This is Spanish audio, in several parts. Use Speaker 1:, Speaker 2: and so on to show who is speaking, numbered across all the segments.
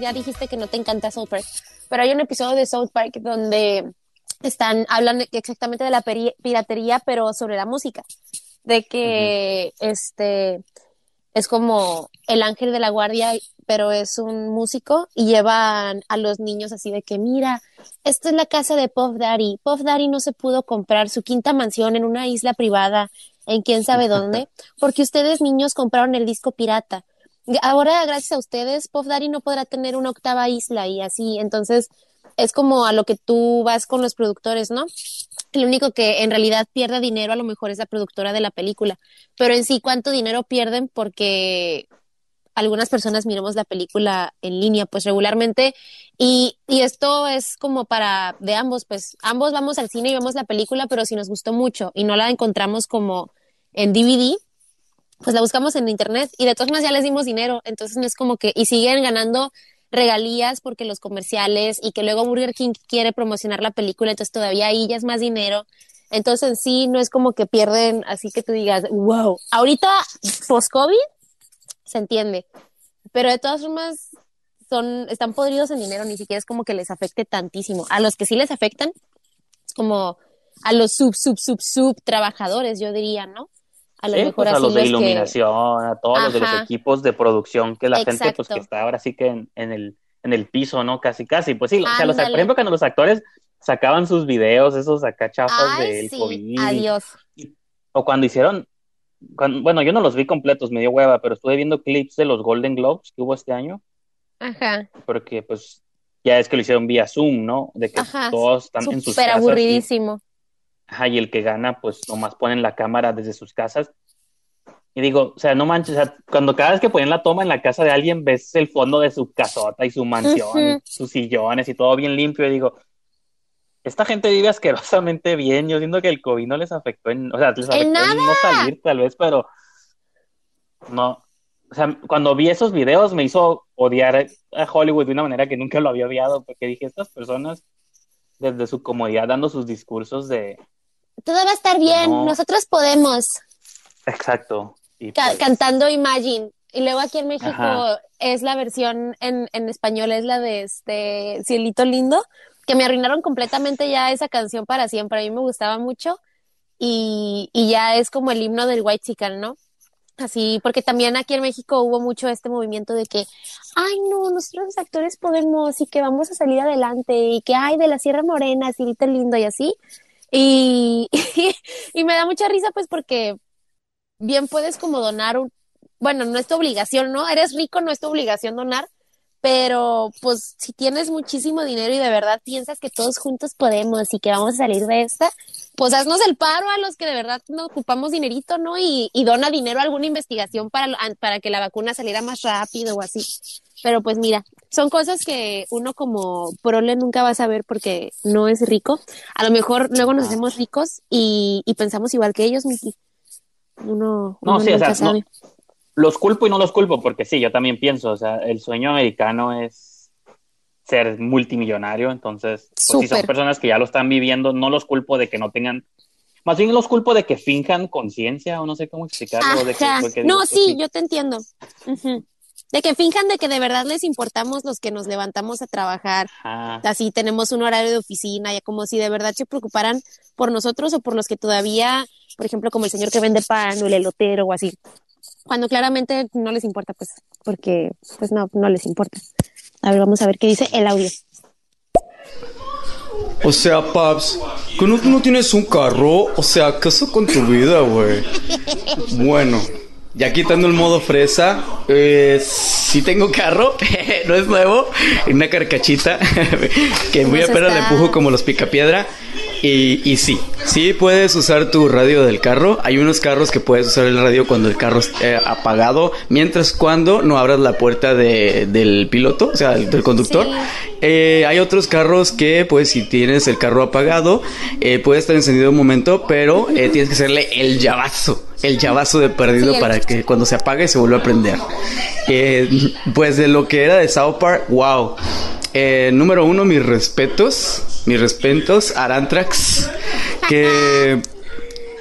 Speaker 1: ya dijiste que no te encanta South Park, pero hay un episodio de South Park donde están, hablan exactamente de la piratería, pero sobre la música. De que, este, es como el ángel de la guardia, pero es un músico y llevan a los niños así de que, mira, esta es la casa de Puff Daddy. Puff Daddy no se pudo comprar su quinta mansión en una isla privada, en quién sabe dónde, porque ustedes niños compraron el disco pirata. Ahora, gracias a ustedes, Puff Daddy no podrá tener una octava isla y así. Entonces, es como a lo que tú vas con los productores, ¿no? Lo único que en realidad pierde dinero a lo mejor es la productora de la película, pero en sí cuánto dinero pierden porque algunas personas miramos la película en línea pues regularmente y, y esto es como para de ambos, pues ambos vamos al cine y vemos la película, pero si nos gustó mucho y no la encontramos como en DVD, pues la buscamos en internet y de todas maneras ya les dimos dinero, entonces no es como que y siguen ganando regalías porque los comerciales y que luego Burger King quiere promocionar la película, entonces todavía ahí ya es más dinero. Entonces sí, no es como que pierden, así que tú digas, wow, ahorita post-COVID se entiende, pero de todas formas son, están podridos en dinero, ni siquiera es como que les afecte tantísimo. A los que sí les afectan, es como a los sub, sub, sub, sub trabajadores, yo diría, ¿no?
Speaker 2: A lo mejor pues a los de iluminación, a todos los de los equipos de producción, que la gente pues que está ahora sí que en, el, en el piso, ¿no? Casi, casi. Pues sí, o sea, los, por ejemplo, cuando los actores sacaban sus videos, esos acá chafas del COVID.
Speaker 1: Adiós.
Speaker 2: o cuando hicieron, bueno, yo no los vi completos, me dio hueva, pero estuve viendo clips de los Golden Globes que hubo este año.
Speaker 1: Ajá.
Speaker 2: Porque pues ya es que lo hicieron vía Zoom, ¿no? De que todos están en sus casas.
Speaker 1: aburridísimo.
Speaker 2: Ajá, y el que gana, pues nomás ponen la cámara desde sus casas. Y digo, o sea, no manches, o sea, cuando cada vez que ponen la toma en la casa de alguien, ves el fondo de su casota y su mansión, sus sillones y todo bien limpio. Y digo, esta gente vive asquerosamente bien. Yo siento que el COVID no les afectó en, o sea, les afectó en, no salir tal vez, pero no. O sea, cuando vi esos videos me hizo odiar a Hollywood de una manera que nunca lo había odiado, porque dije, estas personas, desde su comodidad, dando sus discursos de,
Speaker 1: todo va a estar bien, nosotros podemos.
Speaker 2: Exacto.
Speaker 1: Pues cantando Imagine. Y luego aquí en México es la versión en, en español, es la de este Cielito Lindo, que me arruinaron completamente ya esa canción para siempre. A mí me gustaba mucho y, y ya es como el himno del White Chicken, ¿no? Así, porque también aquí en México hubo mucho este movimiento de que, ay, no, nosotros los actores podemos y que vamos a salir adelante y que, ay, de la Sierra Morena, Cielito Lindo y así. Y, y, me da mucha risa pues porque bien puedes como donar un, bueno, no es tu obligación, ¿no? Eres rico, no es tu obligación donar, pero pues si tienes muchísimo dinero y de verdad piensas que todos juntos podemos y que vamos a salir de esta, pues haznos el paro a los que de verdad no ocupamos dinerito, ¿no? Y, y dona dinero a alguna investigación para, para que la vacuna saliera más rápido o así. Pero pues mira, son cosas que uno como prole nunca va a saber porque no es rico. A lo mejor luego nos hacemos ricos y, y pensamos igual que ellos, Miki. Uno, no, sí, nunca sabe.
Speaker 2: los culpo y no los culpo porque sí, yo también pienso, o sea, el sueño americano es ser multimillonario, entonces, pues, si son personas que ya lo están viviendo, no los culpo de que no tengan más bien los culpo de que finjan conciencia o no sé cómo explicarlo. De
Speaker 1: que, no, sí, sí, yo te entiendo. De que finjan de que de verdad les importamos los que nos levantamos a trabajar. Así tenemos un horario de oficina, ya como si de verdad se preocuparan por nosotros o por los que todavía, por ejemplo, como el señor que vende pan o el elotero o así. Cuando claramente no les importa, pues, porque pues no, no les importa. A ver, vamos a ver qué dice el audio.
Speaker 3: O sea, Paps, ¿que no, no tienes un carro? O sea, ¿qué eso con tu vida, güey? Bueno, ya quitando el modo fresa, eh, sí tengo carro, no es nuevo, una carcachita que muy apenas le empujo como los picapiedra. Y, y sí, sí puedes usar tu radio del carro. Hay unos carros que puedes usar el radio cuando el carro esté apagado, mientras cuando no abras la puerta de, del piloto, o sea, del conductor. Eh, hay otros carros que, pues, si tienes el carro apagado, eh, puede estar encendido un momento, pero eh, tienes que hacerle el llavazo el llavazo de perdido para que cuando se apague se vuelva a prender. Eh, pues de lo que era de South Park, wow. Eh, número uno, mis respetos. Mis respetos, Arantrax. Que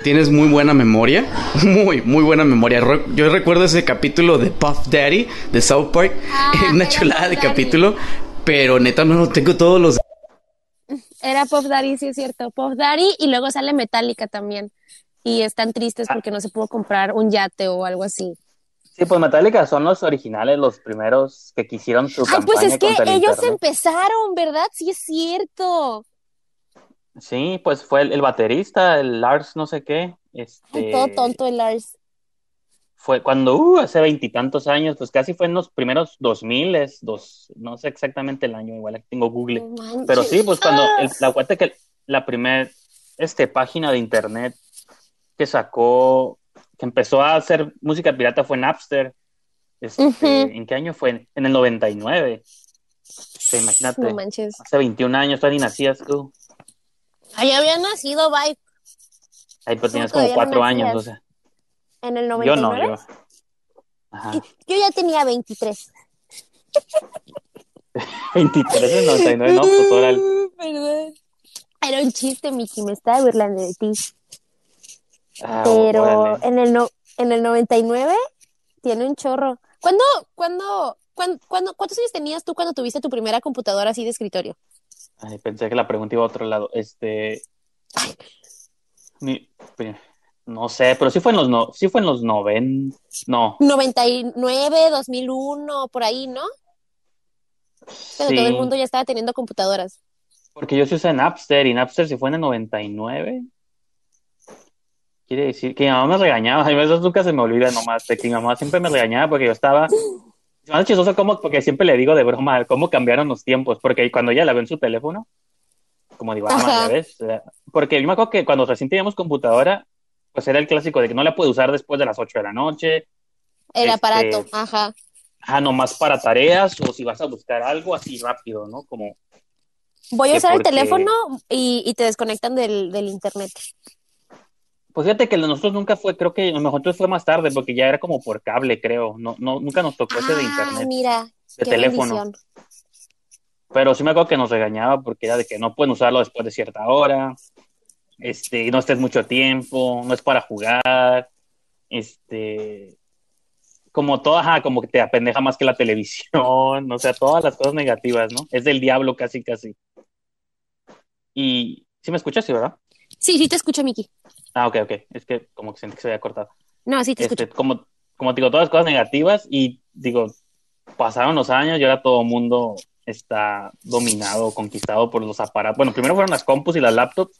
Speaker 3: tienes muy buena memoria. Muy, muy buena memoria. Yo recuerdo ese capítulo de Puff Daddy de South Park.
Speaker 1: Ah,
Speaker 3: una chulada de
Speaker 1: Daddy.
Speaker 3: capítulo. Pero neta, no lo tengo todos los.
Speaker 1: Era Puff Daddy, sí es cierto. Puff Daddy y luego sale Metallica también. Y están tristes
Speaker 2: Ah.
Speaker 1: porque no se pudo comprar un yate o algo así.
Speaker 2: Sí, pues Metallica son los originales, los primeros que quisieron su
Speaker 1: Ay,
Speaker 2: campaña
Speaker 1: pues es que
Speaker 2: el
Speaker 1: ellos
Speaker 2: internet.
Speaker 1: empezaron, ¿verdad? Sí es cierto.
Speaker 2: Sí, pues fue el, el baterista, el Lars no sé qué, este,
Speaker 1: Ay, todo tonto el Lars.
Speaker 2: fue cuando, uh, hace veintitantos años, pues casi fue en los primeros dos miles, dos, no sé exactamente el año, igual aquí tengo Google, pero sí, pues cuando,
Speaker 1: Ah.
Speaker 2: el, la cuenta que la primer, este, página de internet que sacó, que empezó a hacer música pirata fue Napster, este,
Speaker 1: Ujú.
Speaker 2: ¿en qué año fue? En el 99, o sea, imagínate,
Speaker 1: No manches.
Speaker 2: hace 21 años, todavía ni nacías tú,
Speaker 1: Ahí había nacido, bye.
Speaker 2: ahí pues tenías como
Speaker 1: todavía no
Speaker 2: cuatro años, o sea.
Speaker 1: En el
Speaker 2: Yo
Speaker 1: 99.
Speaker 2: no, yo. Ajá.
Speaker 1: Yo ya tenía 23.
Speaker 2: 23 en 99, no, pues ahora
Speaker 1: Perdón. Era un chiste, Miki, me estaba burlando de ti.
Speaker 2: Ah,
Speaker 1: Pero
Speaker 2: órale.
Speaker 1: en el, no, en el 99 tiene un chorro. ¿Cuándo, cuándo, cuándo, cuándo- cuántos años tenías tú cuando tuviste tu primera computadora así de escritorio?
Speaker 2: Ay, pensé que la pregunta iba a otro lado. Este. ni- no sé, pero sí fue en los no, sí fue en los noven, no,
Speaker 1: 99, 2001, por ahí, ¿no?
Speaker 2: Sí,
Speaker 1: todo el mundo ya estaba teniendo computadoras.
Speaker 2: porque yo sí usé Napster y Napster se fue en el 99. Quiere decir que mi mamá me regañaba, a veces nunca se me olvida nomás, de que mi mamá siempre me regañaba porque yo estaba, hace chistoso como, porque siempre le digo de broma cómo cambiaron los tiempos, porque cuando ella la ve en su teléfono, como digo, ah,
Speaker 1: Ajá.
Speaker 2: ves, porque yo me acuerdo que cuando recién teníamos computadora, pues era el clásico de que no la puede usar después de las 8 de la noche,
Speaker 1: El
Speaker 2: Este,
Speaker 1: aparato, ajá.
Speaker 2: ah, nomás para tareas o si vas a buscar algo así rápido, ¿no? Como,
Speaker 1: Voy a usar el teléfono y, y te desconectan del, del internet.
Speaker 2: Pues fíjate que el de nosotros nunca fue, creo que a lo mejor fue más tarde, porque ya era como por cable, creo, no, no, nunca nos tocó ese de
Speaker 1: Ah,
Speaker 2: internet,
Speaker 1: mira,
Speaker 2: de
Speaker 1: qué
Speaker 2: teléfono.
Speaker 1: bendición.
Speaker 2: Pero sí me acuerdo que nos regañaba porque era de que no pueden usarlo después de cierta hora, este, no estés mucho tiempo, no es para jugar, este, como todo, ajá, como que te apendeja más que la televisión, o sea, todas las cosas negativas, ¿no? Es del diablo casi, casi. Y, ¿sí me escuchas, sí, verdad?
Speaker 1: Sí, sí te escucho, Miki.
Speaker 2: Ah, ok, ok, es que como que sentí que se había cortado.
Speaker 1: No, sí te escucho.
Speaker 2: Este, como, como te digo, todas las cosas negativas y digo, pasaron los años y ahora todo el mundo está dominado, conquistado por los aparatos. Bueno, primero fueron las compus y las laptops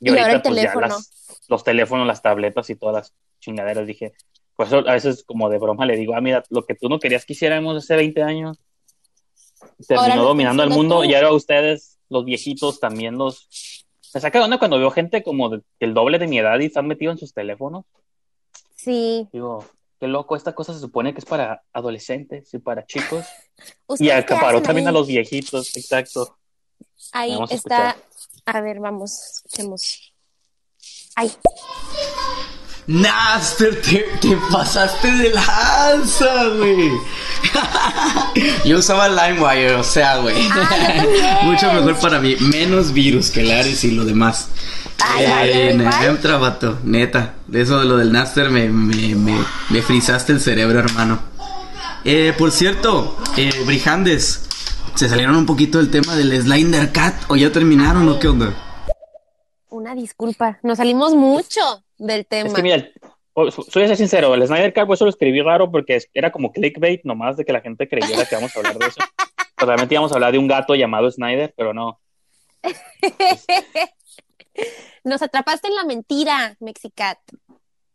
Speaker 2: y,
Speaker 1: Y ahora
Speaker 2: ahorita
Speaker 1: el
Speaker 2: pues ya las, los teléfonos, las tabletas y todas las chingaderas. Dije, pues eso a veces como de broma le digo, ah, mira, lo que tú no querías que hiciéramos hace 20 años terminó dominando el mundo
Speaker 1: tú.
Speaker 2: y ahora ustedes, los viejitos, también los... Me saca de onda cuando veo gente como de- el doble de mi edad y están metidos en sus teléfonos.
Speaker 1: Sí.
Speaker 2: Digo, qué loco, esta cosa se supone que es para adolescentes y para chicos. Y
Speaker 1: ¿Ustedes qué
Speaker 2: acaparó también
Speaker 1: ahí?
Speaker 2: a los viejitos, exacto.
Speaker 1: Ahí
Speaker 2: Vamos a
Speaker 1: está.
Speaker 2: escuchar.
Speaker 1: A ver, vamos, escuchemos. Ay,
Speaker 3: Napster, te, te pasaste de lanza, güey. Yo usaba LimeWire, o sea, güey.
Speaker 1: Ah.
Speaker 3: Mucho mejor para mí. Menos virus que el Ares y lo demás.
Speaker 1: Ay, ay, ay,
Speaker 3: neta,
Speaker 1: ay.
Speaker 3: entra, vato, neta. De eso de lo del Napster me, me, me, me frizaste el cerebro, hermano. Eh, por cierto, eh, Brijandes, ¿se salieron un poquito del tema del Slender Cat o ya terminaron o qué onda?
Speaker 1: una disculpa. Nos salimos mucho del tema.
Speaker 2: Es que mira, soy sincero, el Snyder Cut pues, eso lo escribí raro porque era como clickbait nomás de que la gente creyera que íbamos a hablar de eso. Pues, realmente íbamos a hablar de un gato llamado Snyder, pero no.
Speaker 1: Nos atrapaste en la mentira, Mexicat.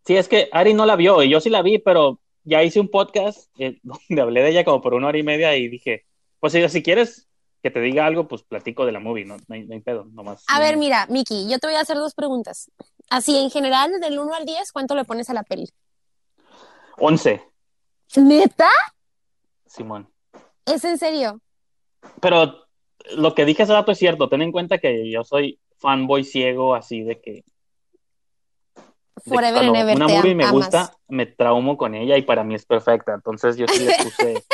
Speaker 2: Sí, es que Ari no la vio y yo sí la vi, pero ya hice un podcast eh, donde hablé de ella como por una hora y media y dije, pues si, quieres que te diga algo, pues platico de la movie, no, no, hay, no hay pedo, nomás.
Speaker 1: A ver, mira, Miki, yo te voy a hacer dos preguntas. Así, en general, del 1 al 10, ¿cuánto le pones a la peli?
Speaker 2: 11,
Speaker 1: ¿Neta?
Speaker 2: Simón.
Speaker 1: ¿Es en serio?
Speaker 2: Pero lo que dije hace rato es cierto, ten en cuenta que yo soy fanboy ciego, así de que de
Speaker 1: Forever and ever
Speaker 2: una movie me
Speaker 1: amas.
Speaker 2: gusta, me traumo con ella y para mí es perfecta. Entonces yo sí le puse,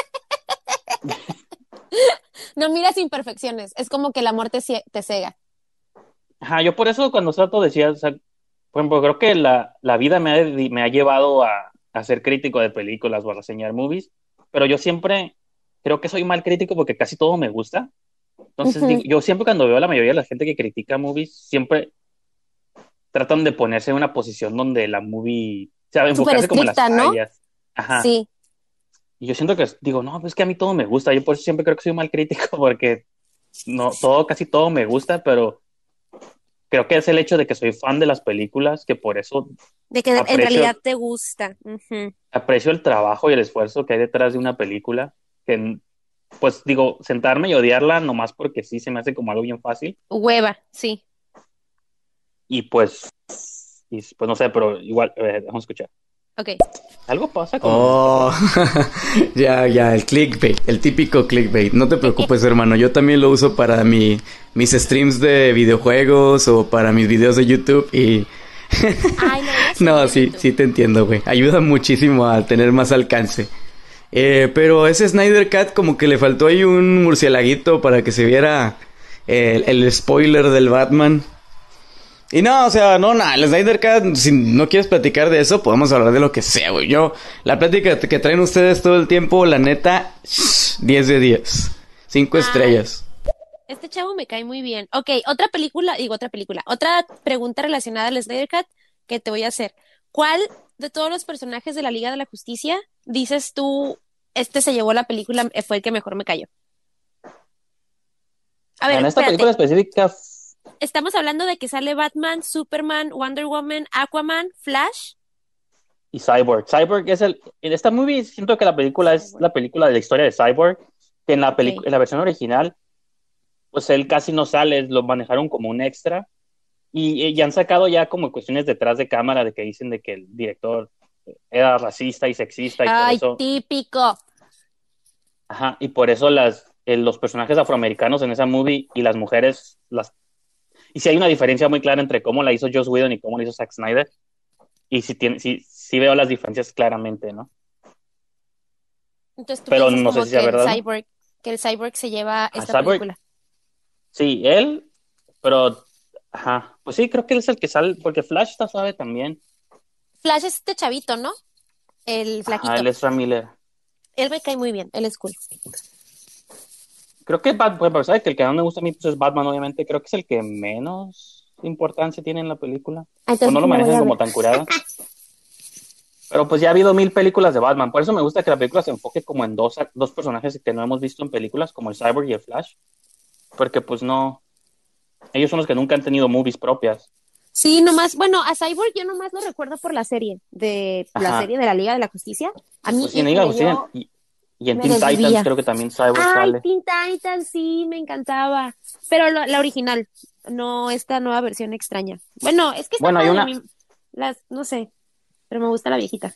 Speaker 1: No miras imperfecciones. Es como que el amor te, te cega.
Speaker 2: ajá, yo por eso cuando trato decía, o sea, Por ejemplo, creo que la, la vida me ha, me ha llevado a, a ser crítico de películas o a reseñar movies, pero yo siempre creo que soy mal crítico porque casi todo me gusta. Entonces,
Speaker 1: Ujú.
Speaker 2: digo, yo siempre cuando veo a la mayoría de la gente que critica movies, siempre tratan de ponerse en una posición donde la movie, o sea, enfocarse como en las
Speaker 1: estricta, ¿no?
Speaker 2: fallas. Ajá.
Speaker 1: Sí.
Speaker 2: Y yo siento que, digo, no, pues que a mí todo me gusta. Yo por eso siempre creo que soy mal crítico porque no, todo, casi todo me gusta, pero creo que es el hecho de que soy fan de las películas, que por eso
Speaker 1: De que en realidad te gusta.
Speaker 2: Aprecio el trabajo y el esfuerzo que hay detrás de una película, que pues digo, sentarme y odiarla nomás porque sí se me hace como algo bien fácil.
Speaker 1: Hueva, sí.
Speaker 2: Y pues, y, pues no sé, pero igual, eh, vamos a escuchar.
Speaker 1: Ok.
Speaker 2: Algo pasa con...
Speaker 3: Oh, ya, ya, el clickbait, el típico clickbait. No te preocupes, hermano, yo también lo uso para mi, mis streams de videojuegos o para mis videos de YouTube y...
Speaker 1: Ay, no,
Speaker 3: No, sí, sí te entiendo, güey. Ayuda muchísimo a tener más alcance. Eh, pero ese Snyder Cat como que le faltó ahí un murcielaguito para que se viera el, el spoiler del Batman. Y no, o sea, no, nada, el Snyder Cat, si no quieres platicar de eso, podemos hablar de lo que sea, güey. Yo, la plática que traen ustedes todo el tiempo, la neta, 10 de 10. 5
Speaker 1: Ay.
Speaker 3: estrellas.
Speaker 1: Este chavo me cae muy bien. Ok, otra película, digo otra película, otra pregunta relacionada al Snyder Cut que te voy a hacer. ¿Cuál de todos los personajes de la Liga de la Justicia dices tú, este se llevó la película, fue el que mejor me cayó? A ver,
Speaker 2: en esta
Speaker 1: espérate.
Speaker 2: película específica,
Speaker 1: Estamos hablando de que sale Batman, Superman, Wonder Woman, Aquaman, Flash.
Speaker 2: y Cyborg. Cyborg es el. En esta movie siento que la película es la película de la historia de Cyborg. Que en la, pelicu-
Speaker 1: Ok.
Speaker 2: en la versión original, pues él casi no sale, lo manejaron como un extra. Y, y han sacado ya como cuestiones detrás de cámara de que dicen de que el director era racista y sexista y
Speaker 1: Ay,
Speaker 2: por eso.
Speaker 1: típico.
Speaker 2: Ajá, y por eso las, eh, los personajes afroamericanos en esa movie y las mujeres, las... Y si hay una diferencia muy clara entre cómo la hizo Joss Whedon y cómo la hizo Zack Snyder. Y si tiene, sí, sí veo las diferencias claramente, ¿no?
Speaker 1: Entonces tú
Speaker 2: Pero no sé si
Speaker 1: el
Speaker 2: verdad.
Speaker 1: Cyborg, que el Cyborg se lleva esta
Speaker 2: Cyborg?
Speaker 1: película.
Speaker 2: Sí, él, pero, ajá, pues sí, creo que él es el que sale, porque Flash está suave también.
Speaker 1: Flash es este chavito, ¿no? El flaquito.
Speaker 2: Ajá, él es Ram Miller.
Speaker 1: Él me cae muy bien, él es cool.
Speaker 2: Creo que Bat- pues, ¿sabes? que el que más me gusta a mí pues, es Batman, obviamente. Creo que es el que menos importancia tiene en la película.
Speaker 1: Ah,
Speaker 2: O
Speaker 1: entonces
Speaker 2: no lo manejan como tan curada. Pero pues ya ha habido mil películas de Batman. Por eso me gusta que la película se enfoque como en dos, dos personajes que no hemos visto en películas, como el Cyborg y el Flash. Porque pues no. Ellos son los que nunca han tenido movies propias.
Speaker 1: Sí, nomás, bueno, a Cyborg yo nomás lo recuerdo por la serie, de la
Speaker 2: Ajá.
Speaker 1: serie de la Liga de la Justicia. A mí
Speaker 2: Pues sí, en
Speaker 1: me
Speaker 2: Liga de Justicia y, en
Speaker 1: me
Speaker 2: Teen Titans creo que también Cyborg
Speaker 1: Ay,
Speaker 2: sale.
Speaker 1: Teen Titans, sí, me encantaba. Pero lo- la original, no esta nueva versión extraña. Bueno, es que
Speaker 2: Bueno, hay una-
Speaker 1: las, no sé, pero me gusta la viejita.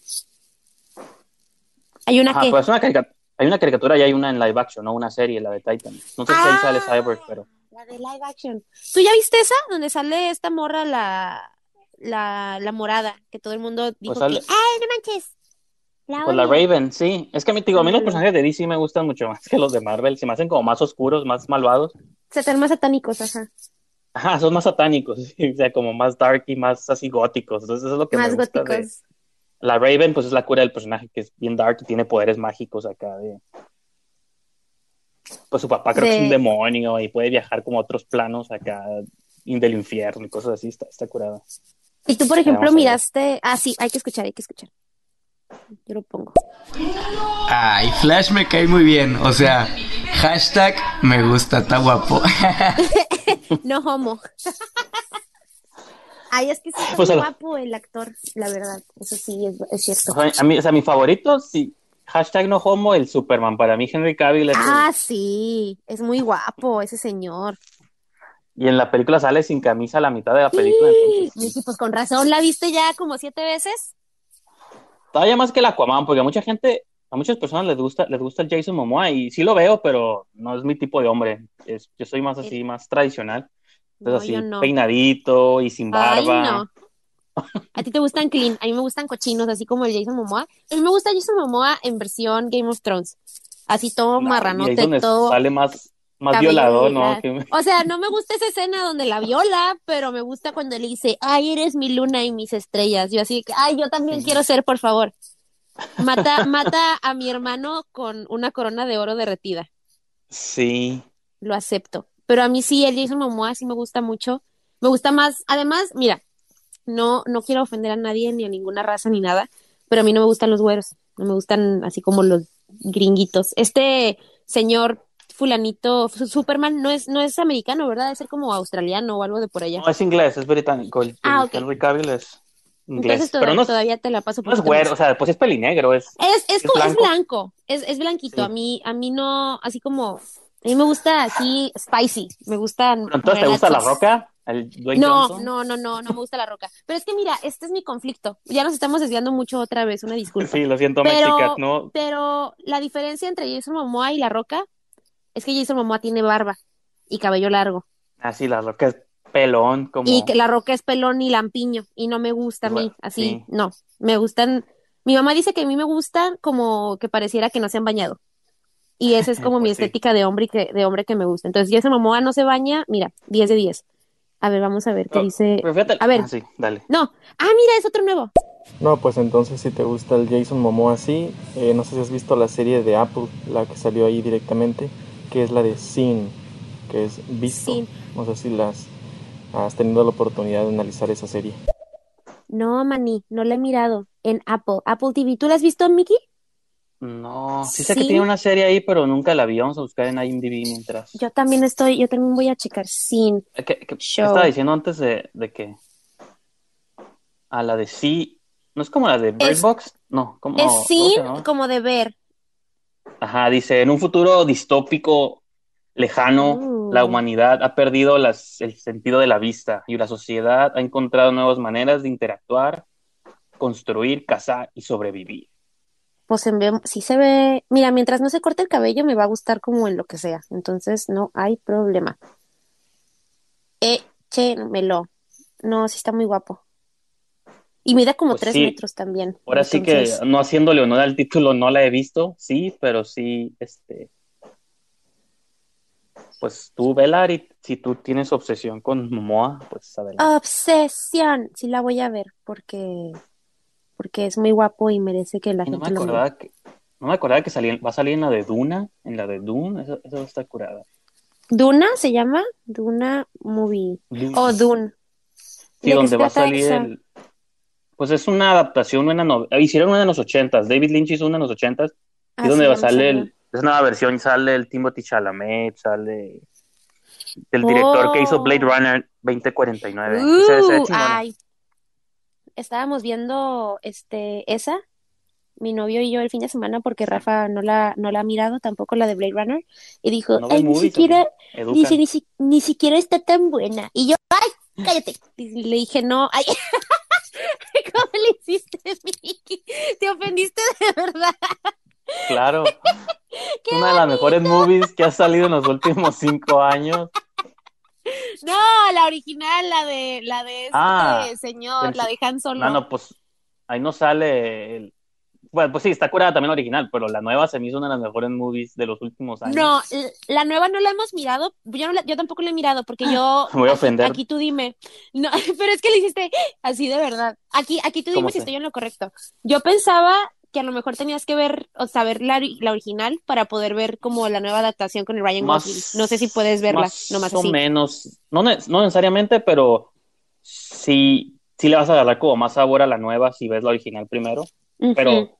Speaker 1: Hay una
Speaker 2: Ajá,
Speaker 1: que...
Speaker 2: pues es una caricatura. Hay una caricatura y hay una en live action, ¿no? Una serie, la de Titans. No sé si ahí sale
Speaker 1: Ah,
Speaker 2: Cyborg, pero.
Speaker 1: La de live action. ¿Tú ya viste esa? Donde sale esta morra, la, la, la morada, que todo el mundo dijo
Speaker 2: Pues sale-
Speaker 1: que, ¡ay, no manches! La
Speaker 2: Pues la
Speaker 1: odio".
Speaker 2: Raven, sí. Es que a mí, digo, a mí los personajes de DC me gustan mucho más que los de Marvel. Se me hacen como más oscuros, más malvados.
Speaker 1: Se están más satánicos, ajá.
Speaker 2: Ajá, son más satánicos, o sea, como más dark y más así góticos. Entonces, eso es lo que
Speaker 1: Más
Speaker 2: me gusta de-
Speaker 1: góticos.
Speaker 2: La Raven, pues es la cura del personaje que es bien dark y tiene poderes mágicos acá de. Pues su papá creo que es un demonio y puede viajar como a otros planos acá del infierno y cosas así. Está, está curada.
Speaker 1: Y tú, por ejemplo, miraste. Ah, sí, hay que escuchar, hay que escuchar. Yo lo pongo.
Speaker 3: Ay, Flash me cae muy bien. O sea, hashtag me gusta, está guapo.
Speaker 1: No homo. Ay, es que sí está
Speaker 2: Pues
Speaker 1: guapo el actor, la verdad. Eso sí, es, es cierto.
Speaker 2: O sea, a mí, o sea, mi favorito, sí. Hashtag no homo, el Superman. Para mí, Henry Cavill es el-
Speaker 1: Ah, sí, es muy guapo ese señor.
Speaker 2: Y en la película sale sin camisa a la mitad de la película. entonces,
Speaker 1: Miki, pues con razón, ¿la viste ya como siete veces?
Speaker 2: Todavía más que el Aquaman, porque a mucha gente, a muchas personas les gusta, les gusta el Jason Momoa y sí lo veo, pero no es mi tipo de hombre. Es, yo soy más así, más tradicional. Entonces así,
Speaker 1: no.
Speaker 2: peinadito y sin
Speaker 1: Ay,
Speaker 2: barba.
Speaker 1: no. A ti te gustan clean, a mí me gustan cochinos, así como el Jason Momoa. A mí me gusta Jason Momoa en versión Game of Thrones. Así todo marranote, todo.
Speaker 2: sale más, Más
Speaker 1: de
Speaker 2: ¿no?
Speaker 1: O sea, no me gusta esa escena donde la viola, pero me gusta cuando le dice, ay, eres mi luna y mis estrellas. Yo así que, ay, yo también quiero ser, por favor. Mata, mata a mi hermano con una corona de oro derretida.
Speaker 2: Sí.
Speaker 1: Lo acepto. Pero a mí sí, el Jason Momoa sí me gusta mucho. Me gusta más, además, mira, no, no quiero ofender a nadie ni a ninguna raza ni nada, pero a mí no me gustan los güeros. No me gustan así como los gringuitos. Este señor fulanito, Su- Superman, no es, no es americano, ¿verdad? Debe ser como australiano o algo de por allá.
Speaker 2: No, es inglés, es británico. El,
Speaker 1: Ah,
Speaker 2: el
Speaker 1: ok.
Speaker 2: Henry Cavill es inglés.
Speaker 1: Entonces toda-
Speaker 2: pero no,
Speaker 1: todavía te la paso
Speaker 2: no es güero, o sea, pues es pelinegro, es...
Speaker 1: Es, es,
Speaker 2: ¿Es
Speaker 1: como- es
Speaker 2: blanco?
Speaker 1: blanco, es, es blanquito.
Speaker 2: Sí.
Speaker 1: A mí, a mí no, así como, a mí me gusta así spicy, me gustan.
Speaker 2: Pero entonces, ¿te gusta La. Roca? ¿El Dwayne
Speaker 1: No,
Speaker 2: Johnson?
Speaker 1: no, no, no, no me gusta la roca. Pero es que mira, este es mi conflicto. Ya nos estamos desviando mucho otra vez, una disculpa.
Speaker 2: Sí, lo siento,
Speaker 1: Pero-
Speaker 2: Mexica, no...
Speaker 1: Pero la diferencia entre Jason Momoa y la roca es que Jason Momoa tiene barba y cabello largo.
Speaker 2: Ah, sí, La Roca es pelón, como...
Speaker 1: Y que la roca es pelón y lampiño. Y no me gusta a mí,
Speaker 2: Bueno,
Speaker 1: así,
Speaker 2: sí.
Speaker 1: no. Me gustan. Mi mamá dice que a mí me gustan como que pareciera que no se han bañado. Y esa es como mi
Speaker 2: Pues sí.
Speaker 1: estética de hombre y que, de hombre que me gusta. Entonces, Jason Momoa no se baña, mira, 10 de 10. A ver, vamos a ver qué
Speaker 2: Pero-
Speaker 1: dice. A ver.
Speaker 2: Ah, sí, dale.
Speaker 1: No. Ah, mira, es otro nuevo.
Speaker 4: No, pues entonces si te gusta el Jason Momoa así, eh, no sé si has visto la serie de Apple, la que salió ahí directamente, que es la de Sin, que es visto.
Speaker 1: Sin.
Speaker 4: No sé si las has tenido la oportunidad de analizar esa serie.
Speaker 1: No, Mani, no la he mirado. En Apple. Apple TV. ¿Tú la has visto, Mickey?
Speaker 2: No, sí sé que
Speaker 1: Sí.
Speaker 2: tiene una serie ahí, pero nunca la vi. Vamos a buscar en IMDb mientras.
Speaker 1: Yo también estoy, yo también voy a checar sin.
Speaker 2: ¿Qué, qué-
Speaker 1: Show.
Speaker 2: estaba diciendo antes de, de que? A la de sí. ¿No es como la de Bird
Speaker 1: Es-
Speaker 2: Box? No, como.
Speaker 1: es
Speaker 2: ¿cómo se
Speaker 1: sin como de ver.
Speaker 2: Ajá, dice, en un futuro distópico, lejano,
Speaker 1: Uh.
Speaker 2: la humanidad ha perdido las- el sentido de la vista y la sociedad ha encontrado nuevas maneras de interactuar, construir, cazar y sobrevivir.
Speaker 1: Pues en sí se ve. Mira, mientras no se corte el cabello, me va a gustar como en lo que sea. Entonces no hay problema. Échemelo. No, sí está muy guapo. Y mide como
Speaker 2: Pues
Speaker 1: tres
Speaker 2: sí.
Speaker 1: metros también.
Speaker 2: Ahora sí que,
Speaker 1: Entonces,
Speaker 2: no haciéndole honor al título, no la he visto, sí, pero sí, este, pues tú, Velar, y si tú tienes obsesión con Momoa, pues adelante.
Speaker 1: Obsesión. Sí la voy a ver porque porque es muy guapo y merece que la
Speaker 2: Y no me
Speaker 1: gente lo
Speaker 2: acordaba que, no me acordaba que salía, va a salir en la de Duna, en la de Dune, eso, eso está curada.
Speaker 1: Duna se llama Duna Movie o Dune.
Speaker 2: Sí,
Speaker 1: ¿De qué
Speaker 2: donde va a salir el... Pues es una adaptación, una no- hicieron una en los ochentas, David Lynch hizo una en los ochentas,
Speaker 1: Ah,
Speaker 2: y donde
Speaker 1: sí,
Speaker 2: va a
Speaker 1: ya me
Speaker 2: salir
Speaker 1: salió.
Speaker 2: el, es una versión, sale el Timothy Chalamet, sale del director que hizo
Speaker 1: Oh.
Speaker 2: Blade Runner 2049. O sea, se
Speaker 1: Uh,
Speaker 2: chingona.
Speaker 1: ay. Estábamos viendo este esa, mi novio y yo el fin de semana porque Rafa no la no la ha mirado tampoco la de Blade Runner y dijo,
Speaker 2: No
Speaker 1: "Ay, ni siquiera ni, si- ni siquiera está tan buena." Y yo, "Ay, cállate." Y le dije, "No, ay." ¿Cómo le hiciste, Miki? Te ofendiste de verdad.
Speaker 2: Claro. Es una de las mejores movies que ha salido en los últimos cinco años.
Speaker 1: No, la original, la de la de este
Speaker 2: Ah,
Speaker 1: señor, la de Han Solo.
Speaker 2: No, no, pues ahí no sale el... Bueno, pues sí, está curada también la original, pero la nueva se me hizo una de las mejores movies de los últimos años.
Speaker 1: No, la nueva no la hemos mirado. Yo, no la- yo tampoco la he mirado porque yo.
Speaker 2: Me voy a
Speaker 1: aquí-
Speaker 2: ofender.
Speaker 1: Aquí, tú dime. No, pero es que le hiciste así de verdad. Aquí, aquí tú
Speaker 2: ¿Cómo
Speaker 1: dime si
Speaker 2: sé?
Speaker 1: estoy en lo correcto. Yo pensaba que a lo mejor tenías que ver o saber la, ori- la original para poder ver como la nueva adaptación con el Ryan Gosling. No sé si puedes verla,
Speaker 2: Más
Speaker 1: nomás
Speaker 2: o
Speaker 1: así.
Speaker 2: menos, no, ne- no necesariamente, pero sí, sí le vas a agarrar como más sabor a la nueva si ves la original primero. Pero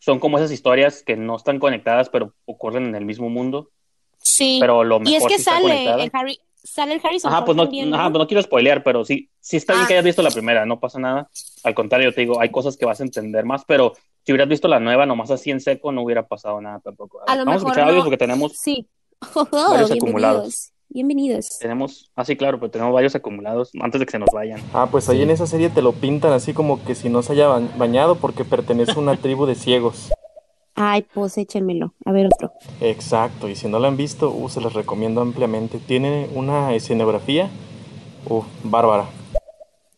Speaker 2: son como esas historias que no están conectadas, pero ocurren en el mismo mundo.
Speaker 1: sí.
Speaker 2: Pero lo mejor
Speaker 1: y es que
Speaker 2: sí
Speaker 1: sale el Harry, sale el Harrison
Speaker 2: Ajá,
Speaker 1: Ford
Speaker 2: pues no,
Speaker 1: también,
Speaker 2: ajá,
Speaker 1: ¿no?
Speaker 2: pues no quiero spoilear, pero sí, sí está bien
Speaker 1: Ah.
Speaker 2: que hayas visto la primera, no pasa nada. Al contrario, te digo, hay cosas que vas a entender más, pero si hubieras visto la nueva, nomás así en seco, no hubiera pasado nada tampoco.
Speaker 1: A lo
Speaker 2: Vamos a
Speaker 1: mejor
Speaker 2: escuchar
Speaker 1: no.
Speaker 2: audios porque tenemos,
Speaker 1: Sí.
Speaker 2: Varios
Speaker 1: bienvenidos.
Speaker 2: acumulados.
Speaker 1: Bienvenidos.
Speaker 2: tenemos, así claro, pero tenemos varios acumulados antes de que se nos vayan.
Speaker 4: Ah, pues ahí en esa serie te lo pintan así como que si no se haya ba- bañado porque pertenece a una tribu de ciegos.
Speaker 1: Ay, pues échenmelo. A ver otro.
Speaker 4: Exacto, y si no la han visto, uh, se las recomiendo ampliamente. Tiene una escenografía, uh, bárbara.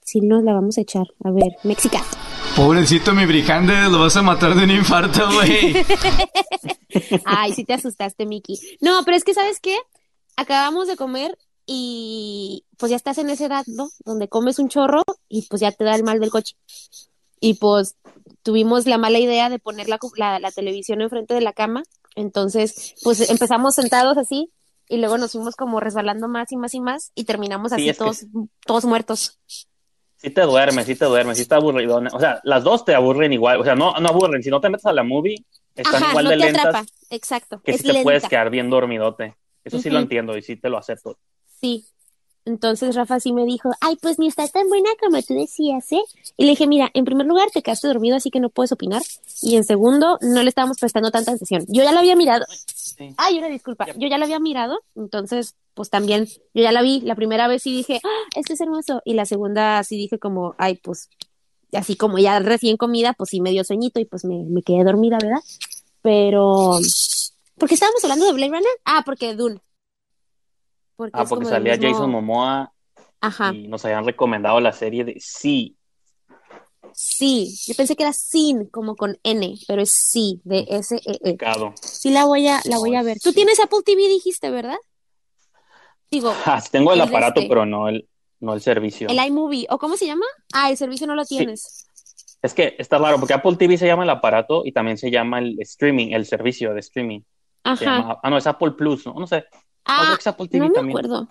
Speaker 1: Si no, la vamos a echar. A ver, Mexica.
Speaker 3: Pobrecito mi bricande, lo vas a matar de un infarto, güey.
Speaker 1: Ay, sí te asustaste, Miki. No, pero es que, ¿sabes qué? Acabamos de comer y pues ya estás en esa edad, ¿no? Donde comes un chorro y pues ya te da el mal del coche. Y pues tuvimos la mala idea de poner la, la, la televisión enfrente de la cama. Entonces, pues empezamos sentados así y luego nos fuimos como resbalando más y más y más y terminamos así
Speaker 2: que-
Speaker 1: todos, todos muertos.
Speaker 2: Sí te duermes, sí te duermes, sí está aburrido. O sea, las dos te aburren igual. O sea, no, no aburren. Si no te metes a la movie, están
Speaker 1: Ajá,
Speaker 2: igual
Speaker 1: no
Speaker 2: de
Speaker 1: te
Speaker 2: lentas
Speaker 1: atrapa. Exacto.
Speaker 2: que
Speaker 1: es
Speaker 2: sí te
Speaker 1: lenta.
Speaker 2: puedes quedar bien dormidote. Eso sí lo entiendo y sí te lo acepto.
Speaker 1: Sí. Entonces Rafa sí me dijo, ay, pues ni está tan buena como tú decías, ¿eh? Y le dije, mira, en primer lugar te quedaste dormido, así que no puedes opinar. Y en segundo, no le estábamos prestando tanta atención. Yo ya la había mirado.
Speaker 2: Sí.
Speaker 1: Ay, una disculpa. Yo ya la había mirado, entonces, pues también, yo ya la vi. La primera vez sí dije, ah, esto es hermoso. Y la segunda sí dije como, ay, pues, así como ya recién comida, pues sí me dio sueñito y pues me, me quedé dormida, ¿verdad? Pero, ¿por qué estábamos hablando de Blade Runner? Ah, porque Dune. Porque
Speaker 2: Ah, porque salía
Speaker 1: mismo-
Speaker 2: Jason Momoa
Speaker 1: Ajá.
Speaker 2: y nos habían recomendado la serie de Sí.
Speaker 1: Sí, yo pensé que era sin, como con N, pero es sí, de S-E-E.
Speaker 2: Pecado.
Speaker 1: Sí, la voy a, la voy a ver. Tú tienes Apple TV, dijiste, ¿verdad? Digo,
Speaker 2: Ah, tengo el aparato,
Speaker 1: este.
Speaker 2: pero no el, no el servicio.
Speaker 1: el iMovie, ¿o cómo se llama? Ah, el servicio no lo
Speaker 2: Sí.
Speaker 1: tienes.
Speaker 2: Es que está raro porque Apple TV se llama el aparato y también se llama el streaming, el servicio de streaming.
Speaker 1: Ajá.
Speaker 2: ah, no, es Apple Plus, ¿no? No sé.
Speaker 1: Ah,
Speaker 2: creo que es Apple TV
Speaker 1: no me
Speaker 2: también.
Speaker 1: acuerdo.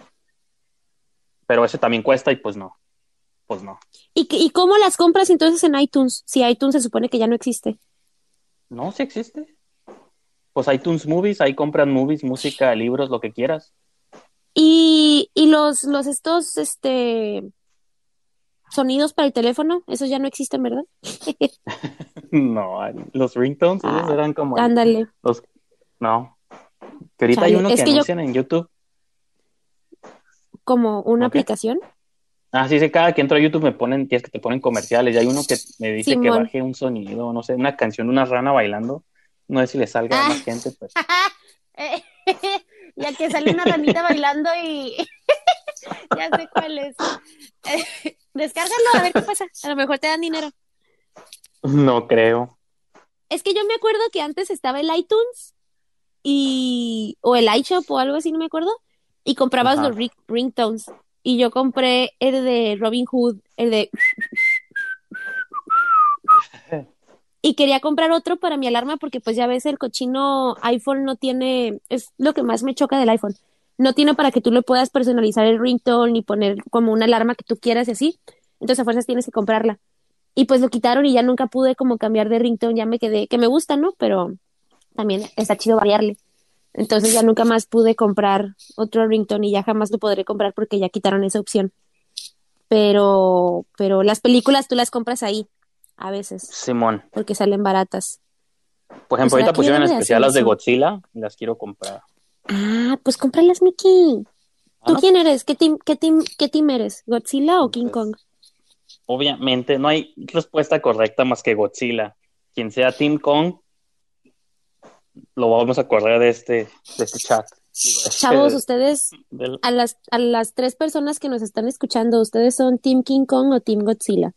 Speaker 2: Pero ese también cuesta y pues no. Pues no.
Speaker 1: ¿Y, ¿Y cómo las compras entonces en iTunes? Si iTunes se supone que ya no existe.
Speaker 2: No, sí existe. Pues iTunes Movies, ahí compran movies, música, libros, lo que quieras.
Speaker 1: Y, y los, los estos, este, sonidos para el teléfono, esos ya no existen, ¿verdad?
Speaker 2: No, los ringtones, esos
Speaker 1: Ah,
Speaker 2: eran como
Speaker 1: Ándale.
Speaker 2: los... No. Que ahorita hay uno que
Speaker 1: yo-
Speaker 2: anuncian en YouTube.
Speaker 1: Como una aplicación.
Speaker 2: Ah, sí, sí, cada que entro a YouTube me ponen, tienes que te ponen comerciales. Y hay uno que me dice que baje un sonido, no sé, una canción de una rana bailando. No sé si le salga a
Speaker 1: Ah.
Speaker 2: más gente, pues.
Speaker 1: ya que sale una ranita bailando y ya sé cuál es. Descárgalo a ver qué pasa. A lo mejor te dan dinero.
Speaker 2: No creo.
Speaker 1: Es que yo me acuerdo que antes estaba el iTunes y o el iShop o algo así, no me acuerdo, y comprabas
Speaker 2: Ajá.
Speaker 1: los ring- ringtones. Y yo compré el de Robin Hood, el de y quería comprar otro para mi alarma porque pues ya ves el cochino iPhone no tiene, es lo que más me choca del iPhone. No tiene para que tú le puedas personalizar el ringtone ni poner como una alarma que tú quieras y así. Entonces a fuerzas tienes que comprarla. Y pues lo quitaron y ya nunca pude como cambiar de ringtone, ya me quedé, que me gusta, ¿no? Pero también está chido variarle. Entonces ya nunca más pude comprar otro ringtone y ya jamás lo podré comprar porque ya quitaron esa opción. Pero, pero las películas tú las compras ahí, a veces,
Speaker 2: Simón.
Speaker 1: porque salen baratas.
Speaker 2: Por ejemplo,
Speaker 1: Pues,
Speaker 2: ahorita
Speaker 1: aquí
Speaker 2: pusieron
Speaker 1: de
Speaker 2: especial las de. Godzilla y las quiero comprar.
Speaker 1: Ah, pues cómpralas, Mickey. ¿Tú
Speaker 2: Ah,
Speaker 1: quién eres? ¿Qué team, qué team, qué team eres? ¿Godzilla o King
Speaker 2: Pues,
Speaker 1: Kong?
Speaker 2: Obviamente, no hay respuesta correcta más que Godzilla. Quien sea Team Kong, lo vamos a correr de este, de este chat. Este-
Speaker 1: Chavos, ustedes,
Speaker 2: del-
Speaker 1: a las, a las tres personas que nos están escuchando, ¿ustedes son Team King Kong o Team Godzilla?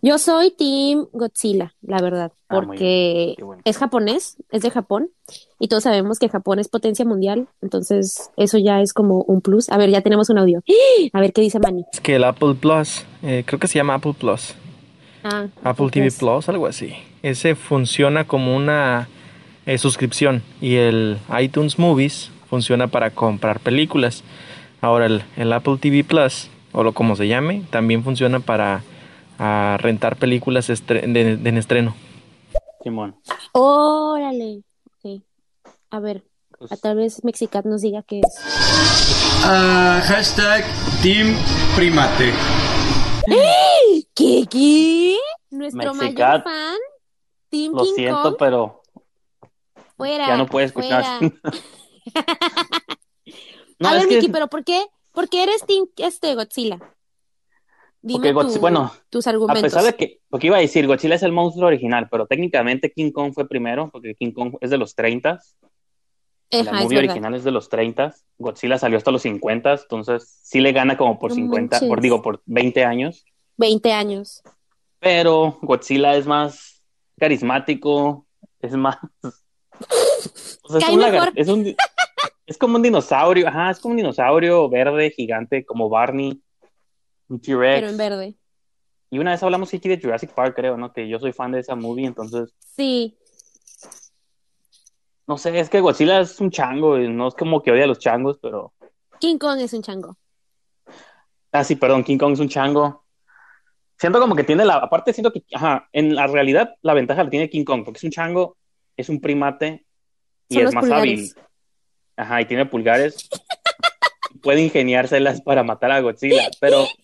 Speaker 1: Yo soy Team Godzilla, la verdad,
Speaker 2: Ah,
Speaker 1: porque
Speaker 2: bueno.
Speaker 1: es japonés, es de Japón, y todos sabemos que Japón es potencia mundial, entonces eso ya es como un plus. A ver, ya tenemos un audio. A ver qué dice Manny.
Speaker 4: Es que el Apple Plus, eh, creo que se llama Apple Plus,
Speaker 1: Ah,
Speaker 4: Apple TV Plus, algo así. Ese funciona como una eh, suscripción y el iTunes Movies funciona para comprar películas. Ahora el, el Apple TV Plus, o lo como se llame, también funciona para rentar películas estre- de, de en estreno.
Speaker 2: Simón.
Speaker 1: Órale. Ok. A ver,
Speaker 2: Pues,
Speaker 1: a tal vez Mexicat nos diga qué es.
Speaker 3: Ah, hashtag Team Primate.
Speaker 1: ¿Qué? ¿Qué? Nuestro mayor fan, Team
Speaker 2: lo
Speaker 1: King
Speaker 2: siento,
Speaker 1: Kong,
Speaker 2: pero
Speaker 1: fuera.
Speaker 2: ya no puede escuchar. No,
Speaker 1: a ver,
Speaker 2: que-
Speaker 1: Miki, pero ¿por qué? ¿Por qué eres Team este, Godzilla? Dime tu-
Speaker 2: bueno,
Speaker 1: tus
Speaker 2: A
Speaker 1: argumentos.
Speaker 2: pesar de que, porque iba a decir, Godzilla es el monstruo original, pero técnicamente King Kong fue primero, porque King Kong es de los 30, la
Speaker 1: Ajá, es
Speaker 2: movie original es de los 30, Godzilla salió hasta los 50, entonces sí le gana como por
Speaker 1: No
Speaker 2: 50, por digo, por 20 años,
Speaker 1: 20 años.
Speaker 2: pero Godzilla es más carismático, es más... o sea, es,
Speaker 1: Cae
Speaker 2: un
Speaker 1: mejor.
Speaker 2: lagar- es un, Es como un dinosaurio, ajá, es como un dinosaurio verde, gigante, como Barney, un T-Rex.
Speaker 1: Pero en verde.
Speaker 2: Y una vez hablamos aquí de Jurassic Park, creo, ¿no? Que yo soy fan de esa movie, entonces,
Speaker 1: Sí.
Speaker 2: no sé, es que Godzilla es un chango, y no es como que odia a los changos, pero...
Speaker 1: King Kong es un chango.
Speaker 2: Ah, sí, perdón, King Kong es un chango. Siento como que tiene la... Aparte siento que, ajá, en la realidad la ventaja la tiene King Kong, porque es un chango, es un primate y
Speaker 1: Son
Speaker 2: es más hábil. Ajá, y tiene pulgares. Puede ingeniárselas para matar a Godzilla, pero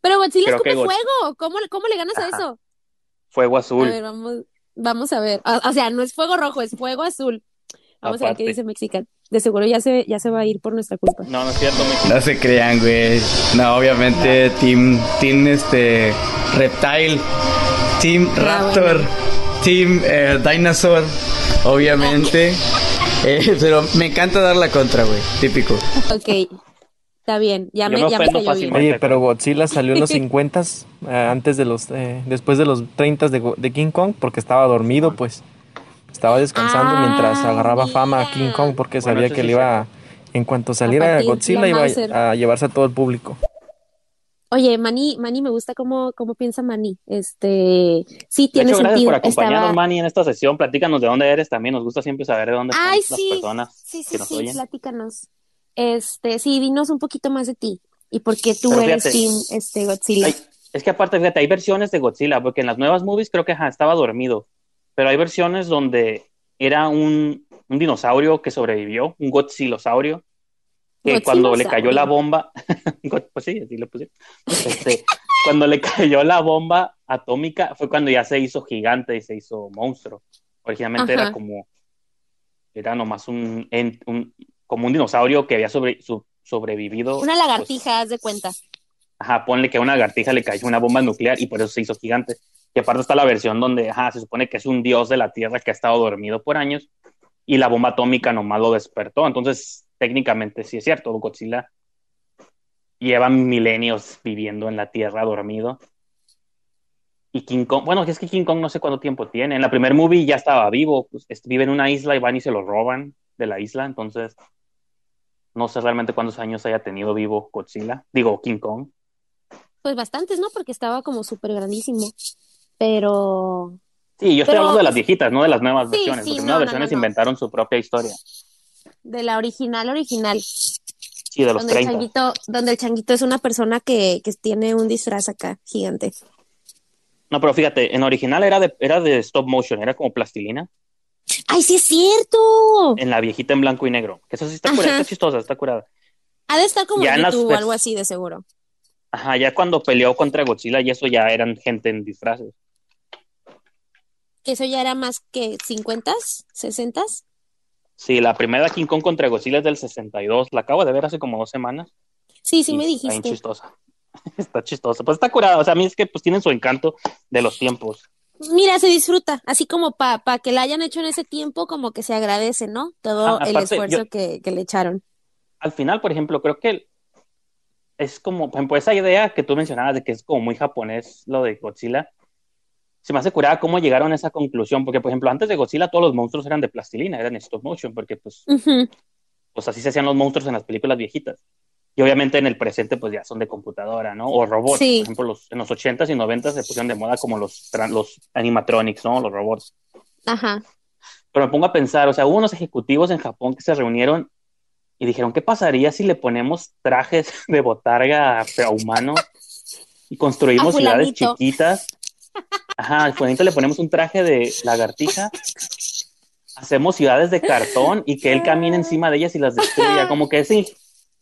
Speaker 1: Pero Godzilla
Speaker 2: Creo que
Speaker 1: escupe
Speaker 2: Godz-
Speaker 1: fuego. ¿Cómo, ¿Cómo le ganas a eso?
Speaker 2: fuego
Speaker 1: A
Speaker 2: azul.
Speaker 1: ver, vamos, vamos a ver. O, o sea, no es fuego rojo, es fuego azul. Vamos a ver qué dice Mexican. De seguro ya se, ya se va a ir por nuestra culpa.
Speaker 2: No, no es cierto, me
Speaker 3: No se crean, güey. No, obviamente, Team, Team este, Reptile, Team Raptor, Team eh, Dinosaur, obviamente. Eh, pero me encanta dar la contra, güey. Típico.
Speaker 1: Ok. Está bien. Ya
Speaker 2: Yo
Speaker 1: me,
Speaker 2: me
Speaker 1: ya me cayó bien.
Speaker 4: Oye, pero Godzilla salió en los 50 antes de los eh, después de los 30 de, de King Kong porque estaba dormido, pues. Estaba descansando
Speaker 1: Ah,
Speaker 4: mientras agarraba fama a. King Kong porque
Speaker 2: Bueno,
Speaker 4: sabía que
Speaker 2: sí
Speaker 4: le iba en cuanto saliera
Speaker 1: partir
Speaker 4: Godzilla
Speaker 1: la
Speaker 4: iba a llevarse a todo el público.
Speaker 1: Oye, Manny, Manny, me gusta cómo, cómo piensa Manny. Este, sí, tiene
Speaker 2: hecho, gracias
Speaker 1: sentido.
Speaker 2: por acompañarnos,
Speaker 1: Estaba-
Speaker 2: Manny, en esta sesión. Platícanos de dónde eres también. Nos gusta siempre saber de dónde están
Speaker 1: Ay,
Speaker 2: las
Speaker 1: sí.
Speaker 2: personas
Speaker 1: Sí, sí,
Speaker 2: que nos
Speaker 1: sí,
Speaker 2: oyen.
Speaker 1: platícanos. Este, sí, dinos un poquito más de ti. Y por qué tú
Speaker 2: Pero
Speaker 1: eres
Speaker 2: fíjate,
Speaker 1: Team este, Godzilla.
Speaker 2: Es que aparte, fíjate, hay versiones de Godzilla, porque en las nuevas movies creo que ajá, estaba dormido, pero hay versiones donde era un, un dinosaurio que sobrevivió, un Godzillosaurio, que cuando le cayó la bomba, pues sí, así le puse, Este, cuando le cayó la bomba atómica fue cuando ya se hizo gigante y se hizo monstruo. Originalmente
Speaker 1: Ajá.
Speaker 2: era como, era nomás un, un- como un dinosaurio que había sobre, su- sobrevivido.
Speaker 1: Una
Speaker 2: pues,
Speaker 1: lagartija, haz de cuenta.
Speaker 2: Ajá, ponle que a una lagartija le cayó una bomba nuclear y por eso se hizo gigante. Y aparte está la versión donde, ajá, se supone que es un dios de la Tierra que ha estado dormido por años y la bomba atómica nomás lo despertó. Entonces, técnicamente sí es cierto, Godzilla lleva milenios viviendo en la Tierra dormido. Y King Kong, bueno, es que King Kong no sé cuánto tiempo tiene. En la primer movie ya estaba vivo, pues, es- vive en una isla y van y se lo roban de la isla, entonces no sé realmente cuántos años haya tenido vivo Godzilla, digo King Kong.
Speaker 1: Pues bastantes, ¿no? Porque estaba como súper grandísimo. Pero,
Speaker 2: Sí, yo estoy
Speaker 1: Pero-
Speaker 2: hablando de las viejitas, no de las nuevas
Speaker 1: Sí,
Speaker 2: versiones,
Speaker 1: sí,
Speaker 2: porque
Speaker 1: no,
Speaker 2: las nuevas
Speaker 1: no,
Speaker 2: versiones
Speaker 1: no.
Speaker 2: inventaron su propia historia.
Speaker 1: De la original, original.
Speaker 2: Sí, de los
Speaker 1: Donde el
Speaker 2: 30.
Speaker 1: changuito, donde el changuito es una persona que, que tiene un disfraz acá, gigante.
Speaker 2: No, pero fíjate, en original era de, era de stop motion, era como plastilina.
Speaker 1: ¡Ay, sí es cierto!
Speaker 2: En la viejita en blanco y negro. Que eso sí está curada, está chistosa, está curada.
Speaker 1: Ha de estar como
Speaker 2: Ya
Speaker 1: en
Speaker 2: las
Speaker 1: YouTube o
Speaker 2: vers-
Speaker 1: algo así, de seguro.
Speaker 2: Ajá, ya cuando peleó contra Godzilla y eso ya eran gente en disfraces.
Speaker 1: Que eso ya era más que 50, 60.
Speaker 2: Sí, la primera King Kong contra Godzilla es del 62. La acabo de ver hace como dos semanas.
Speaker 1: Sí, sí
Speaker 2: y
Speaker 1: me
Speaker 2: Está bien
Speaker 1: dijiste.
Speaker 2: chistosa. está chistosa. Pues está curada. O sea, a mí es que pues tienen su encanto de los tiempos.
Speaker 1: Mira, se disfruta, así como para pa que la hayan hecho en ese tiempo, como que se agradece, ¿no? Todo
Speaker 2: Ah,
Speaker 1: el esfuerzo
Speaker 2: yo-
Speaker 1: que, que le echaron.
Speaker 2: al final, por ejemplo, creo que es como, por ejemplo, esa idea que tú mencionabas de que es como muy japonés lo de Godzilla, se me hace curada cómo llegaron a esa conclusión, porque, por ejemplo, antes de Godzilla todos los monstruos eran de plastilina, eran stop motion, porque pues, pues así se hacían los monstruos en las películas viejitas. Y obviamente en el presente pues ya son de computadora, ¿no? O robots.
Speaker 1: Sí.
Speaker 2: Por ejemplo, los, en los 80s y 90s se pusieron de moda como los, los animatronics, ¿no? Los robots.
Speaker 1: Ajá.
Speaker 2: Pero me pongo a pensar, o sea, hubo unos ejecutivos en Japón que se reunieron y dijeron, ¿qué pasaría si le ponemos trajes de botarga a, humanos y construimos ciudades chiquitas? Ajá, al fulanito le ponemos un traje de lagartija, hacemos ciudades de cartón y que él camine encima de ellas y las destruya. Como que ese,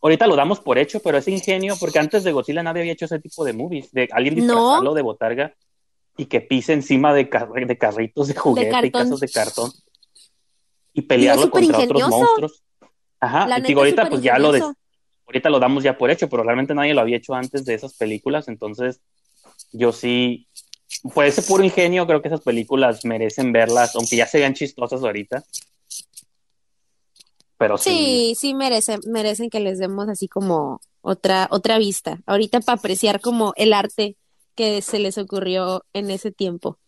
Speaker 2: ahorita lo damos por hecho, pero ese ingenio, porque antes de Godzilla nadie había hecho ese tipo de movies, de alguien
Speaker 1: No.
Speaker 2: disfrazarlo de botarga y que pise encima de, car- de carritos de juguete y casas de cartón y pelearlo contra otros monstruos. Ajá,
Speaker 1: La
Speaker 2: y digo, ahorita pues ya lo
Speaker 1: ingenioso.
Speaker 2: ahorita lo damos ya por hecho, pero realmente nadie lo había hecho antes de esas películas, entonces yo sí, por ese puro ingenio creo que esas películas merecen verlas, aunque ya se vean chistosas ahorita. Pero sí,
Speaker 1: Sí, sí merecen, merecen que les demos así como otra, otra vista. Ahorita para apreciar como el arte que se les ocurrió en ese tiempo.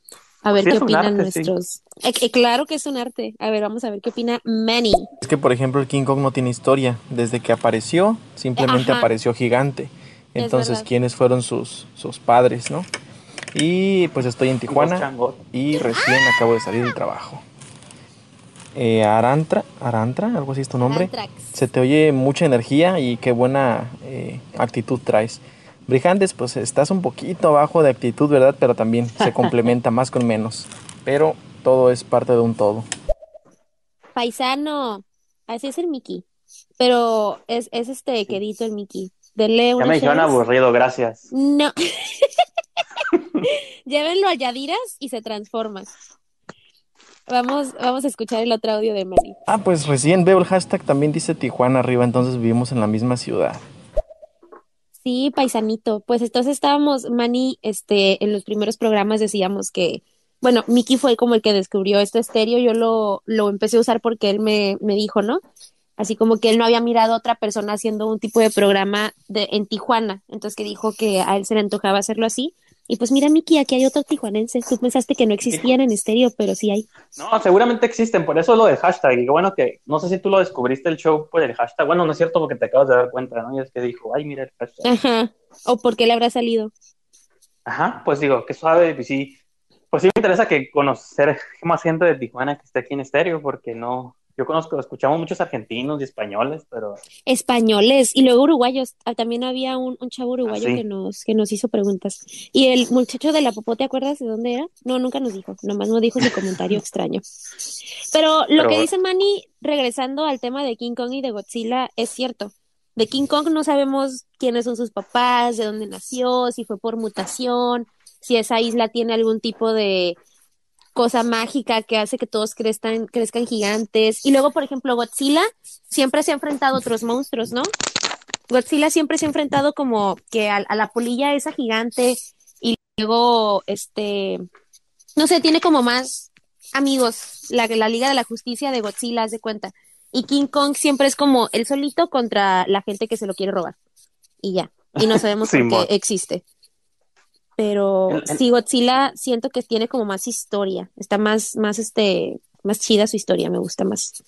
Speaker 1: A ver
Speaker 2: Sí,
Speaker 1: qué opinan
Speaker 2: arte, sí.
Speaker 1: nuestros. Eh, eh, claro que es un arte. A ver, vamos a ver qué opina Manny.
Speaker 4: Es que, por ejemplo, el King Kong no tiene historia. Desde que apareció, simplemente
Speaker 1: Ajá.
Speaker 4: apareció gigante.
Speaker 1: Es
Speaker 4: Entonces. ¿quiénes fueron sus, sus padres, no? Y pues estoy en Tijuana y recién acabo de salir del trabajo. Eh, Arantra, Arantra, algo así es tu nombre.
Speaker 1: Antrax.
Speaker 4: Se te oye mucha energía y qué buena eh, actitud traes. Brijandes, pues estás un poquito abajo de actitud, ¿verdad? Pero también se complementa más con menos. Pero todo es parte de un todo.
Speaker 1: Paisano. Así es el Mickey. Pero es, es este quedito el Mickey. Denle
Speaker 2: Ya
Speaker 1: una
Speaker 2: me dijeron aburrido, gracias.
Speaker 1: No. Llévenlo a Yadiras y se transforma. Vamos, vamos a escuchar el otro audio de Manny.
Speaker 4: Ah, pues recién veo el hashtag, también dice Tijuana arriba, entonces vivimos en la misma ciudad.
Speaker 1: Sí, paisanito. Pues entonces estábamos, Manny, este, en los primeros programas decíamos que, bueno, Mickey fue como el que descubrió este estéreo. Yo lo, lo empecé a usar porque él me, me dijo, ¿no? Así como que él no había mirado a otra persona haciendo un tipo de programa de, en Tijuana. Entonces que dijo que a él se le antojaba hacerlo así. Y pues mira, Mickey, aquí hay otro tijuanense. Tú pensaste que no existían en estéreo, pero sí hay.
Speaker 2: No, seguramente existen, por eso lo del hashtag. Y qué bueno que, no sé si tú lo descubriste el show por el hashtag. Bueno, no es cierto porque te acabas de dar cuenta, ¿no? Y es que dijo, ay, mira el hashtag.
Speaker 1: Ajá. O porque le habrá salido.
Speaker 2: Ajá, pues digo, qué suave, y sí, pues sí me interesa que conocer más gente de Tijuana que esté aquí en estéreo, porque no, yo conozco, escuchamos muchos argentinos y españoles, pero
Speaker 1: Españoles y luego uruguayos. Ah, También había un, un chavo uruguayo
Speaker 2: Ah, sí.
Speaker 1: que nos, que nos hizo preguntas. Y el muchacho de la popó, ¿te acuerdas de dónde era? No, nunca nos dijo, nomás nos dijo su comentario extraño. Pero lo
Speaker 2: Pero-
Speaker 1: que dice Manny, regresando al tema de King Kong y de Godzilla, es cierto. De King Kong no sabemos quiénes son sus papás, de dónde nació, si fue por mutación, si esa isla tiene algún tipo de cosa mágica que hace que todos crezcan, crezcan gigantes. Y luego, por ejemplo, Godzilla siempre se ha enfrentado a otros monstruos, ¿no? Godzilla siempre se ha enfrentado como que a, a la polilla esa gigante y luego, este, no sé, tiene como más amigos, la, la Liga de la Justicia de Godzilla, haz de cuenta. Y King Kong siempre es como el solito contra la gente que se lo quiere robar. Y ya. Y no sabemos por qué existe. Pero
Speaker 2: El- el-
Speaker 1: sí, Godzilla siento que tiene como más historia. Está más, más, este, más chida su historia, me gusta más.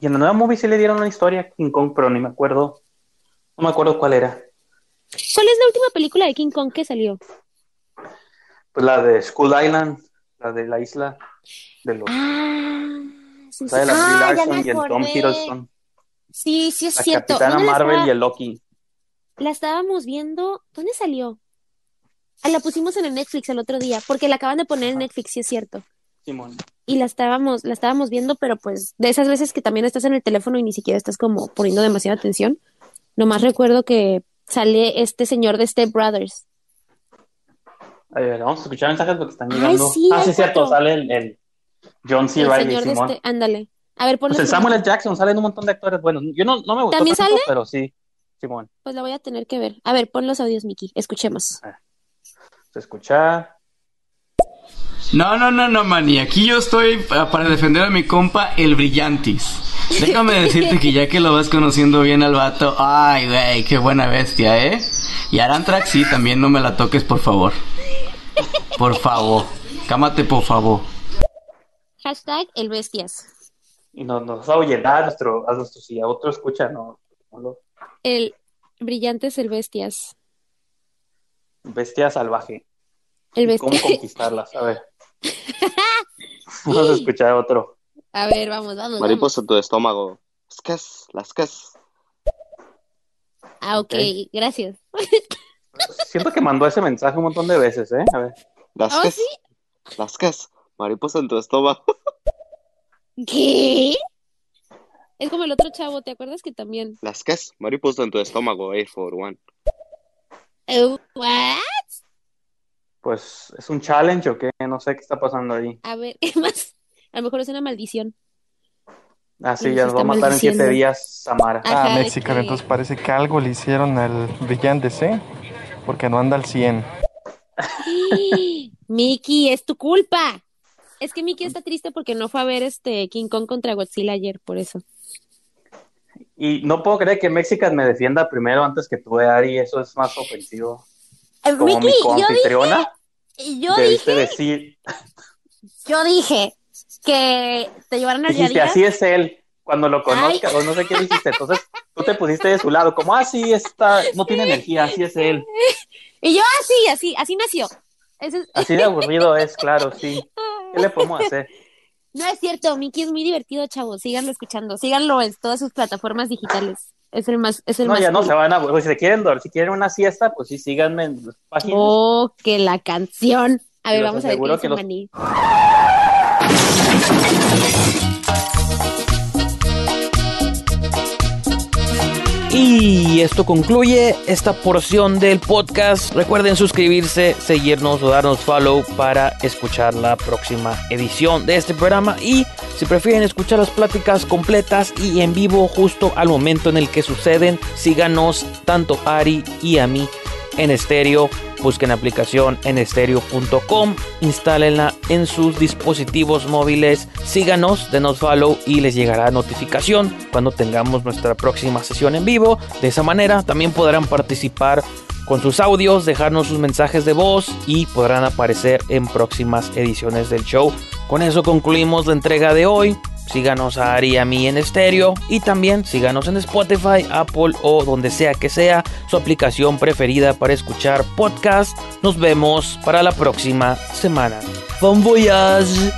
Speaker 2: y en la nueva movie sí le dieron una historia a King Kong, pero ni me acuerdo, no me acuerdo cuál era.
Speaker 1: ¿Cuál es la última película de King Kong que salió?
Speaker 2: Pues la de Skull Island, la de la isla de los,
Speaker 1: Ah, sí, sí.
Speaker 2: la de la
Speaker 1: Ah, ya me
Speaker 2: y el Tom. Hiddleston,
Speaker 1: Sí, sí es
Speaker 2: la
Speaker 1: cierto.
Speaker 2: Capitana
Speaker 1: ¿Dónde la
Speaker 2: Marvel
Speaker 1: estaba-
Speaker 2: y el Loki.
Speaker 1: La estábamos viendo. ¿Dónde salió? Ah, la pusimos en el Netflix el otro día, porque la acaban de poner en Netflix, sí es cierto.
Speaker 2: Simón.
Speaker 1: Y la estábamos, la estábamos viendo, pero pues de esas veces que también estás en el teléfono y ni siquiera estás como poniendo demasiada atención. Nomás recuerdo que sale este señor de Step Brothers.
Speaker 2: A ver, vamos a escuchar mensajes porque están
Speaker 1: Ay,
Speaker 2: llegando.
Speaker 1: sí,
Speaker 2: ah, sí, cierto, sale el, el John C.
Speaker 1: el
Speaker 2: Reilly,
Speaker 1: señor de este, ándale. A ver, ponle
Speaker 2: Pues el Samuel L. Jackson, salen un montón de actores. Bueno, yo no, no me gustó
Speaker 1: ¿También
Speaker 2: tanto,
Speaker 1: sale?
Speaker 2: pero sí, Simón.
Speaker 1: Pues la voy a tener que ver. A ver, pon los audios, Miki. Escuchemos.
Speaker 2: Se escucha.
Speaker 3: No, no, no, no, Manny. Aquí yo estoy pa- para defender a mi compa, el Brillantis. Déjame decirte que ya que lo vas conociendo bien al vato, ay, güey, qué buena bestia, ¿eh? Y Arantrax, sí, también no me la toques, por favor. Por favor. Cámate, por favor.
Speaker 1: Hashtag el bestias.
Speaker 2: Y nos, nos va a ahuyentar a nuestro, a nuestro, si a otro escucha, no, no lo-
Speaker 1: El brillantes el bestias.
Speaker 2: Bestia salvaje.
Speaker 1: El
Speaker 2: ¿Cómo conquistarlas? A ver. Vamos a escuchar otro.
Speaker 1: A ver, vamos, vamos, vamos.
Speaker 5: Mariposa en tu estómago. Las cas, las cas.
Speaker 1: Ah, ok,
Speaker 2: Ok.
Speaker 1: gracias.
Speaker 2: Siento que mandó ese mensaje un montón de veces, ¿eh? A ver.
Speaker 5: Las
Speaker 1: ¿Oh,
Speaker 5: cas.
Speaker 1: sí?
Speaker 5: Las cas. Mariposa en tu estómago.
Speaker 1: ¿Qué? Es como el otro chavo, ¿te acuerdas que también?
Speaker 5: Las cas. Mariposa en tu estómago, Air for One.
Speaker 1: Eh, ¿what?
Speaker 2: Pues, ¿es un challenge o qué? No sé qué está pasando ahí.
Speaker 1: A ver, ¿qué más? A lo mejor es una maldición.
Speaker 2: Ah, sí, ya nos va a matar en siete días, Samara.
Speaker 1: Ah. Ajá,
Speaker 4: Ah,
Speaker 1: que-
Speaker 4: entonces parece que algo le hicieron al Brillantes, ¿eh? Porque no anda al 100.
Speaker 1: Mickey, es tu culpa. Es que Mickey está triste porque no fue a ver este King Kong contra Godzilla ayer, por eso.
Speaker 2: Y no puedo creer que Mexican me defienda primero antes que tú, Ari. Eso es más ofensivo.
Speaker 1: Eh,
Speaker 2: Como mi
Speaker 1: yo dije,
Speaker 2: coanfitriona.
Speaker 1: Yo dije,
Speaker 2: decir,
Speaker 1: yo dije que te llevaran al
Speaker 2: dijiste, así es él, cuando lo conozcas, o no sé qué dijiste. Entonces, tú te pusiste de su lado, como, ah, sí, está, no tiene energía, así es él.
Speaker 1: Y yo así, así, así nació. Ese es-
Speaker 2: Así de aburrido es, claro, sí. ¿Qué le podemos hacer?
Speaker 1: No es cierto, Mickey es muy divertido, chavos. Síganlo escuchando, síganlo en todas sus plataformas digitales. Es el más, es el
Speaker 2: No,
Speaker 1: más
Speaker 2: ya no se van a, pues, si quieren si quieren una siesta, pues sí, síganme en las páginas.
Speaker 1: Oh, que la canción. A ver, vamos a ver qué dice
Speaker 2: que los-
Speaker 1: Maní.
Speaker 6: Y esto concluye esta porción del podcast. Recuerden suscribirse, seguirnos o darnos follow para escuchar la próxima edición de este programa. Y si prefieren escuchar las pláticas completas y en vivo justo al momento en el que suceden, síganos tanto Ari y a mí en estéreo. Busquen la aplicación en estéreo.com, instálenla en sus dispositivos móviles, síganos, denos follow y les llegará notificación cuando tengamos nuestra próxima sesión en vivo. De esa manera también podrán participar con sus audios, dejarnos sus mensajes de voz y podrán aparecer en próximas ediciones del show. Con eso concluimos la entrega de hoy. Síganos a Ari en estéreo y también síganos en Spotify, Apple o donde sea que sea su aplicación preferida para escuchar podcast. Nos vemos para la próxima semana. Bon voyage!